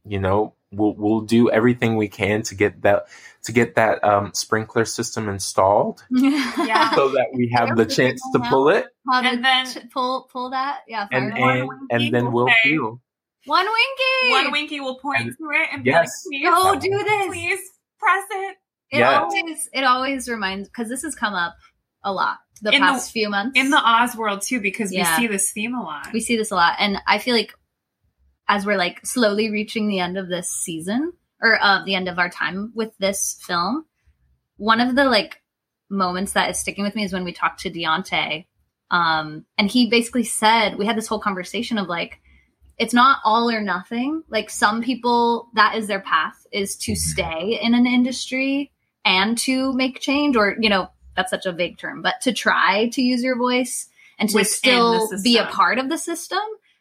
you know, we'll we'll do everything we can to get that to get that um, sprinkler system installed Yeah. so that we have the chance to pull it And then- t- pull pull that. Yeah, and and, and then we'll Okay. feel. one winky. One winky will point And- to it and Yes. be like, Go please, do this. please press it. It Yeah. always it always reminds because this has come up a lot the In the- past few months. In the Oz world too, because Yeah. we see this theme a lot. we see this a lot, and I feel like as we're like slowly reaching the end of this season or uh, the end of our time with this film, one of the like moments that is sticking with me is when we talked to Deontay, um, and he basically said we had this whole conversation of like it's not all or nothing. Like some people, that is their path is to stay in an industry and to make change, or you know, that's such a vague term, but to try to use your voice and to Within still be a part of the system.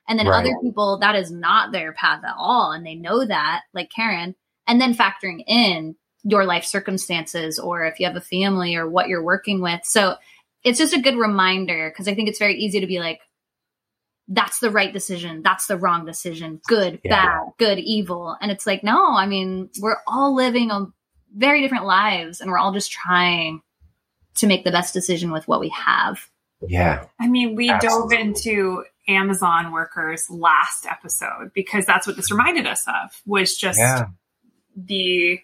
And then Right. other people, that is not their path at all. And they know that, like Karen, and then factoring in your life circumstances or if you have a family or what you're working with. So it's just a good reminder because I think it's very easy to be like, that's the right decision. That's the wrong decision. Good, Yeah. bad, good, evil. And it's like, no, I mean, we're all living a very different lives and we're all just trying to make the best decision with what we have. Yeah, I mean, we dove into Amazon workers last episode because that's what this reminded us of was just yeah, the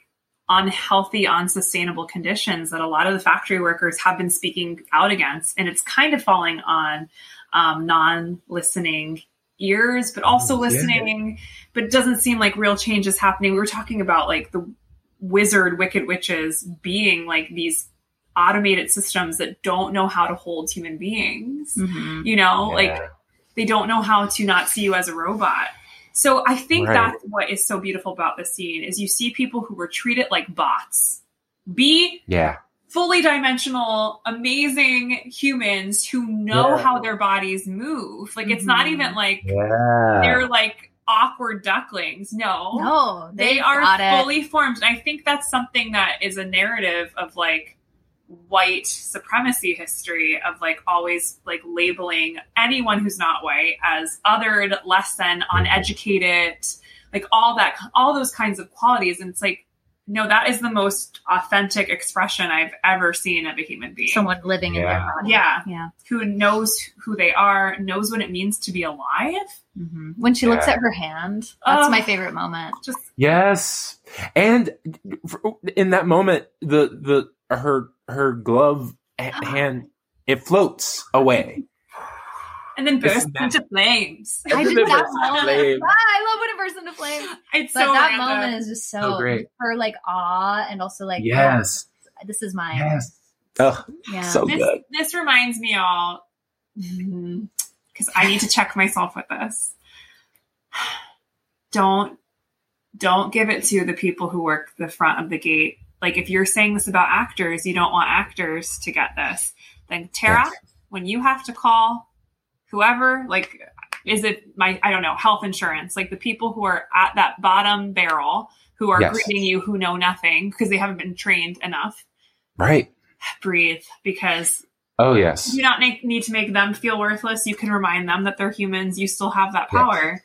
unhealthy, unsustainable conditions that a lot of the factory workers have been speaking out against. And it's kind of falling on um, non listening ears, but also Yeah. listening, but it doesn't seem like real change is happening. We were talking about like the wizard, wicked witches being like these automated systems that don't know how to hold human beings. Mm-hmm. You know, yeah. like they don't know how to not see you as a robot. So I think Right. that's what is so beautiful about this scene is you see people who were treated like bots. Be yeah, fully dimensional, amazing humans who know Yeah. how their bodies move. Like it's not Mhm. even like yeah. they're like awkward ducklings. No. No, They, got are it. fully formed. And I think that's something that is a narrative of like white supremacy history of like always like labeling anyone who's not white as othered, less than, uneducated, like all that, all those kinds of qualities. And it's like, no, that is the most authentic expression I've ever seen of a human being. someone living in Yeah. their body. Yeah. Yeah. who knows who they are, knows what it means to be alive. hmm When she looks at her hand, that's Oh. my favorite moment. Just Yes, and in that moment, the the her her glove hand it floats away. and then bursts is that- into flames. I And did then that moment. flame. Ah, I love when it bursts into flames. It's But so that random. moment is just so, So great. Her like awe and also like Yes, oh, this is mine. yes. Oh, Yeah. so this, good. this reminds me all because I need to check myself with this. Don't don't give it to the people who work the front of the gate. Like if you're saying this about actors, you don't want actors to get this. Then Tara, Yes. when you have to call whoever, like is it my I don't know, health insurance, like the people who are at that bottom barrel who are Yes. greeting you who know nothing because they haven't been trained enough. Right. Breathe because Oh yes. you do not make, need to make them feel worthless. You can remind them that they're humans. You still have that Yes.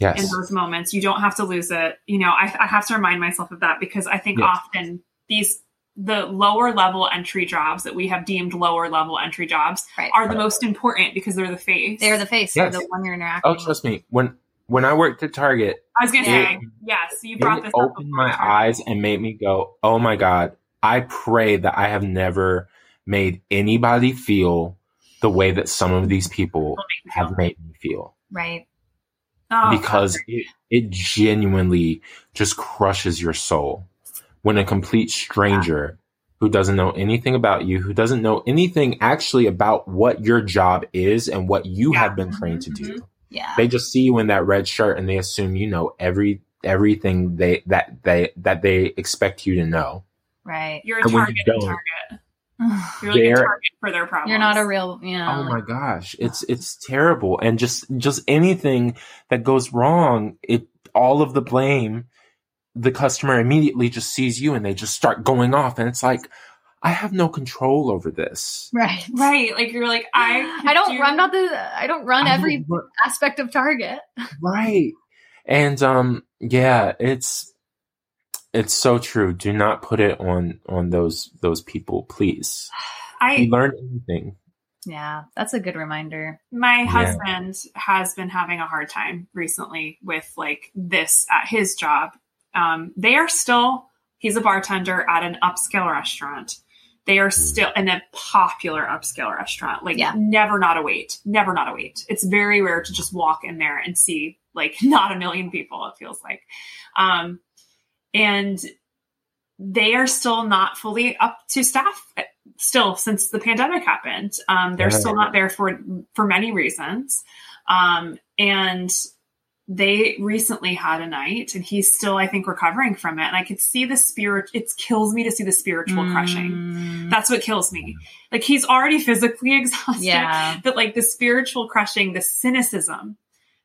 Power in those moments. You don't have to lose it. You know, I, I have to remind myself of that because I think Yes. often these the lower level entry jobs that we have deemed lower level entry jobs Right. are the most important because they're the face. They're the face. Yes. They're the one you're interacting. Oh, trust me. When when I worked at Target, I was gonna Yeah. say yes. You brought this up opened before. my eyes and made me go, "Oh my god!" I pray that I have never made anybody feel the way that some of these people have made me feel, Right. Oh, because it, it genuinely just crushes your soul when a complete stranger who doesn't know anything about you, who doesn't know anything actually about what your job is and what you Yeah. have been mm-hmm, trained to do. Mm-hmm. Yeah. They just see you in that red shirt and they assume you know every everything they that they that they expect you to know. right. you're a and target. you target. You're like a target for their problems. You're not a real, you know. Oh my gosh, it's it's terrible, and just just anything that goes wrong, it all of the blame, the customer immediately just sees you, and they just start going off, and it's like, I have no control over this. Right. right. Like you're like I. I don't. do- I'm not the. I don't run every don't- aspect of Target. right, and um, yeah, it's it's so true. Do not put it on on those those people, please. I You learn anything. Yeah, that's a good reminder. my Yeah. husband has been having a hard time recently with like this at his job. Um, they are still he's a bartender at an upscale restaurant. They are still in a popular upscale restaurant. Like Yeah. never not a wait. Never not a wait. It's very rare to just walk in there and see like not a million people, it feels like. Um and they are still not fully up to staff still since the pandemic happened. Um, they're Yeah. still not there for for many reasons. Um, and they recently had a night and he's still, I think, recovering from it. And I could see the spirit, it kills me to see the spiritual crushing. Mm, That's what kills me. Like he's already physically exhausted yeah. but like the spiritual crushing, the cynicism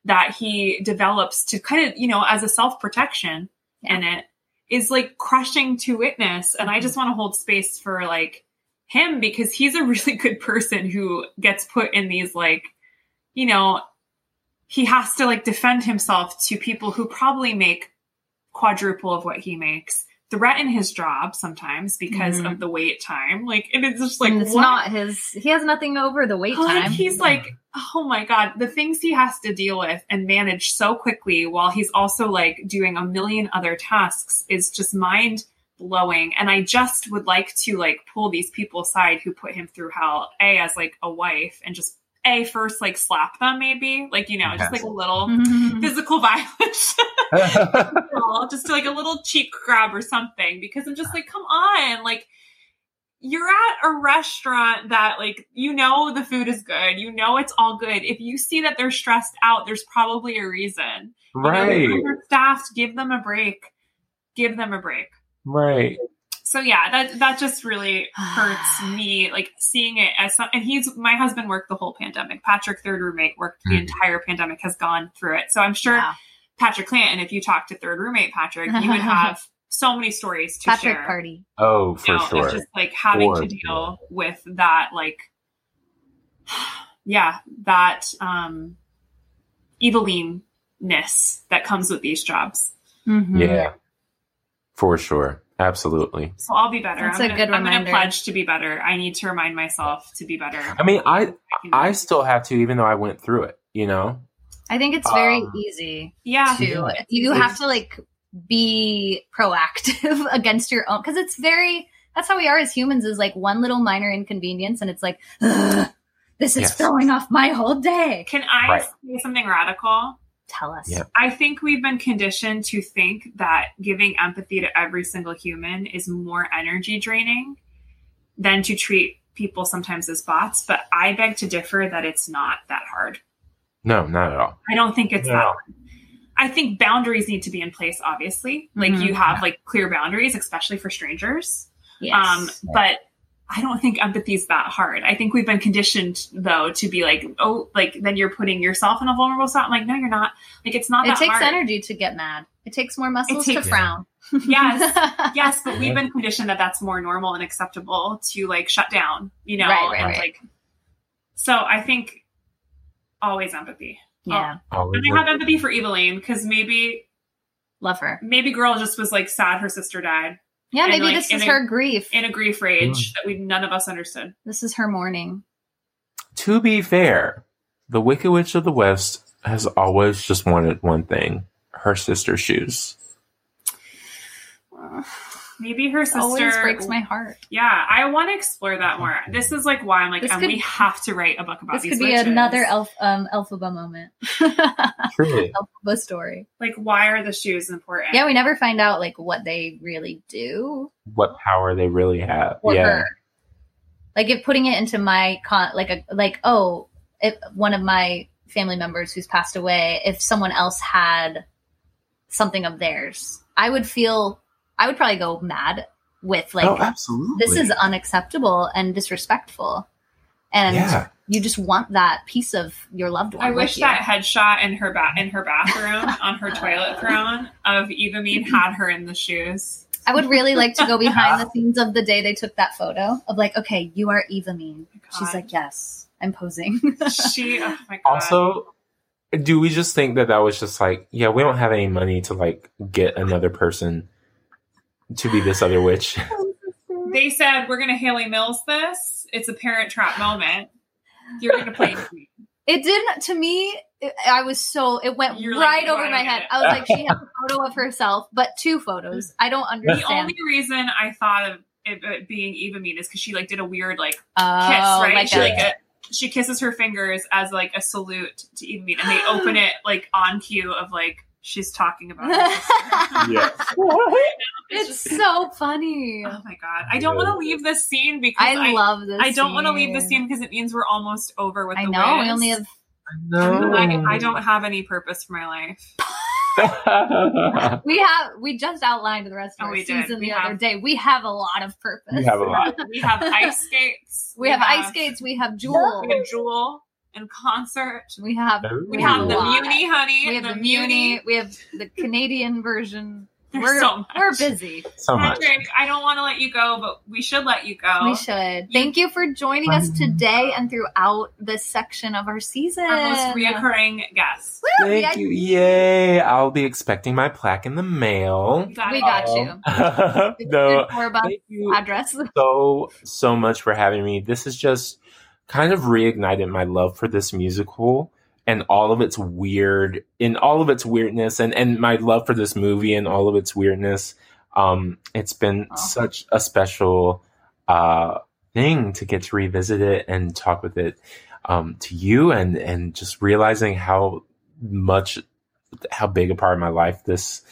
that he develops to kind of, you know, as a self protection Yeah. in it is like crushing to witness. And I just want to hold space for like him because he's a really good person who gets put in these like, you know, he has to like defend himself to people who probably make quadruple of what he makes. Threaten his job sometimes because Mhm. of the wait time. Like, and it's just like, and it's what? not his. He has nothing over the wait Like time. he's like, oh my god, the things he has to deal with and manage so quickly while he's also like doing a million other tasks is just mind blowing. And I just would like to like pull these people aside who put him through hell, a as like a wife, and just a first like slap them maybe, like you know, just like a little Mhm. physical violence. just like a little cheek grab or something because I'm just like, come on, like you're at a restaurant that like you know the food is good, you know it's all good. If you see that they're stressed out, there's probably a reason. You know, right. they're give them a break. Give them a break. Right. So yeah, that that just really hurts me, like seeing it as some, and he's my husband worked the whole pandemic. Patrick, third roommate, worked the Mhm. entire pandemic, has gone through it. So I'm sure Yeah. Patrick Clanton, if you talk to third roommate Patrick, you would have so many stories to Patrick share. party. Oh, You for know, sure. It's just like having For to deal sure. with that, like, yeah, that um, eviliness that comes with these jobs. Mhm. Yeah. For sure. Absolutely. So I'll be better. That's I'm a gonna, good I'm gonna pledge to be better. I need to remind myself to be better. I mean, I can- I still have to, even though I went through it. You know. I think it's very Um, easy yeah, to. You have to like be proactive against your own because it's very. That's how we are as humans. Is like one little minor inconvenience, and it's like, "Ugh, this is Yes. throwing off my whole day. Can I Right. say something radical? Tell us. Yeah. I think we've been conditioned to think that giving empathy to every single human is more energy draining than to treat people sometimes as bots. But I beg to differ that it's not that hard. No, not at all. I don't think it's that hard. I think boundaries need to be in place, obviously. Like Mhm. you have like clear boundaries, especially for strangers. Yes. Um, but I don't think empathy is that hard. I think we've been conditioned though to be like, oh, like then you're putting yourself in a vulnerable spot. I'm like, no, you're not. Like it's not that it that takes hard. energy to get mad. It takes more muscles takes- to frown. Yes. yes, but we've been conditioned that that's more normal and acceptable to like shut down, you know, Right, right, and right. like. So I think always empathy, Yeah. Oh. Always and I have empathy for Evillene because maybe Love her. maybe girl just was like sad her sister died Yeah, And, maybe like, this is a- her grief. in a grief rage Mm. that we none of us understood. This is her mourning. to be fair, the Wicked Witch of the West has always just wanted one thing: her sister's shoes. Maybe her It always sister breaks my heart. Yeah, I want to explore that more. This is like why I'm like, and we have to write a book about This these could be witches. another elf um Elphaba moment. Truly. Elphaba story. like, why are the shoes important? Yeah, we never find out like what they really do what power they really have. for yeah. her. Like if putting it into my con like a like oh if one of my family members who's passed away, if someone else had something of theirs, I would feel I would probably go mad with like oh, absolutely. this is unacceptable and disrespectful. And Yeah. you just want that piece of your loved one. I wish you. that headshot in her ba- in her bathroom on her toilet throne of Evamean had her in the shoes. I would really like to go behind the scenes of the day they took that photo of like, okay, you are Eva oh Mean. She's like, yes, I'm posing. She, oh my god. Also, do we just think that that was just like, yeah, we don't have any money to like get another person to be this other witch. They said we're gonna Hayley Mills this. It's a parent trap moment. You're gonna play. It didn't to me. It, I was so it went You're right "Oh, over my head. it." I was like, she has a photo of herself, but two photos. I don't understand. The only reason I thought of it, it being Eva Mead is because she like did a weird like oh kiss, oh, right? like she like a, uh, she kisses her fingers as like a salute to Eva Mead, and they open it like on cue of like she's talking about. Her sister. Yes. It's it's just- so funny. oh my god! I don't want to leave this scene because I, love this. I don't want to leave the scene. scene because it means we're almost over with I the know. Wiz. We only have. No. I, I don't have any purpose for my life. We have. We just outlined the rest of Oh, our we did. season We the have- other day. We have a lot of purpose. You have a lot. We have ice skates. We have ice skates. We have Jewel. We have Jewel in concert. We have. We have the lot. Muni, honey. We have the Muni. We have the Canadian version. There's We're so much. we're busy. So much. Patrick, I don't want to let you go, but we should let you go. We should. Thank you for joining us today and throughout this section of our season. Our most reoccurring guest. Woo, Thank you. Yay. I'll be expecting my plaque in the mail. You got We got Um, you. no, thank you address. so so much for having me. This is just kind of reignited my love for this musical and all of its weird in all of its weirdness and and my love for this movie and all of its weirdness. Um it's been Oh. such a special uh thing to get to revisit it and talk with it um to you and and just realizing how much how big a part of my life this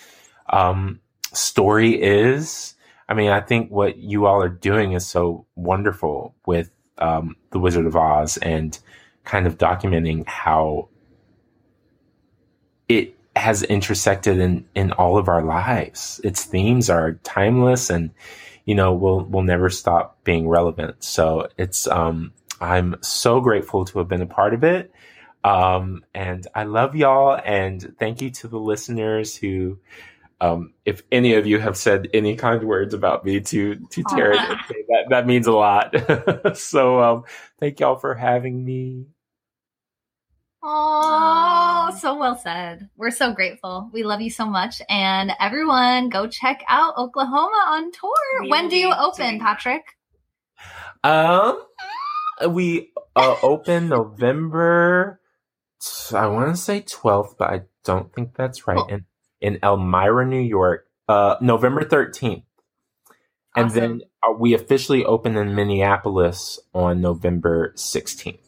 um story is. I mean, I think what you all are doing is so wonderful with um, the Wizard of Oz and kind of documenting how it has intersected in in all of our lives. Its themes are timeless, and you know, will will never stop being relevant. So it's um, I'm so grateful to have been a part of it. Um, and I love y'all, and thank you to the listeners who um, if any of you have said any kind words about me to to Taryn, okay, that that means a lot. so um, thank y'all for having me. Oh, so well said. We're so grateful. We love you so much. And everyone, go check out Oklahoma on tour. We when do you open, doing that. Patrick? Um, we uh, open November. I want to say twelfth, but I don't think that's right. Cool. In in Elmira, New York, uh, November thirteenth, and Awesome. then uh, we officially open in Minneapolis on November sixteenth.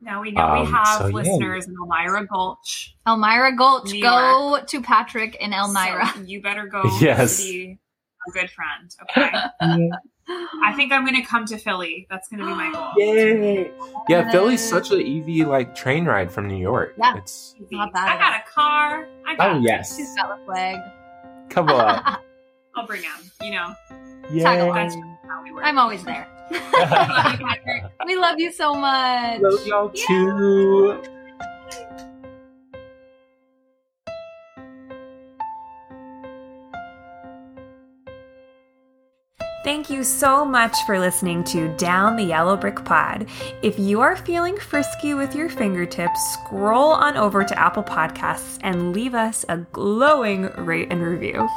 Now we know we Um, have so, yeah. listeners in Elmira Gulch. Elmira Gulch. New Go to Patrick in Elmira. So you better go Yes. be a good friend. Okay. I think I'm going to come to Philly. That's going to be my goal. Yay! Yeah, Philly's such an easy like train ride from New York. Yeah. It's Not bad I got a car. I got oh yes, She's got a flag. come on. I'll bring him. You know, Yay! that's how we work. I'm always there. Love you, Patrick. we love you so much. Love y'all too. Thank you so much for listening to Down the Yellow Brick Pod. If you are feeling frisky with your fingertips, scroll on over to Apple Podcasts and leave us a glowing rate and review.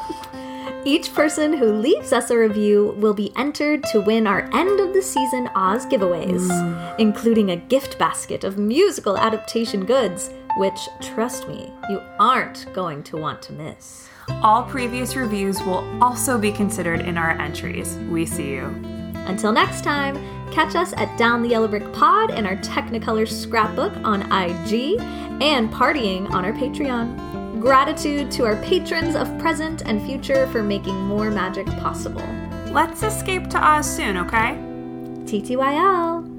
Each person who leaves us a review will be entered to win our end of the season Oz giveaways, mm. including a gift basket of musical adaptation goods, which, trust me, you aren't going to want to miss. All previous reviews will also be considered in our entries. We see you. Until next time, catch us at Down the Yellow Brick Pod and our Technicolor scrapbook on IG and partying on our Patreon. Gratitude to our patrons of present and future for making more magic possible. Let's escape to Oz soon, okay? TTYL!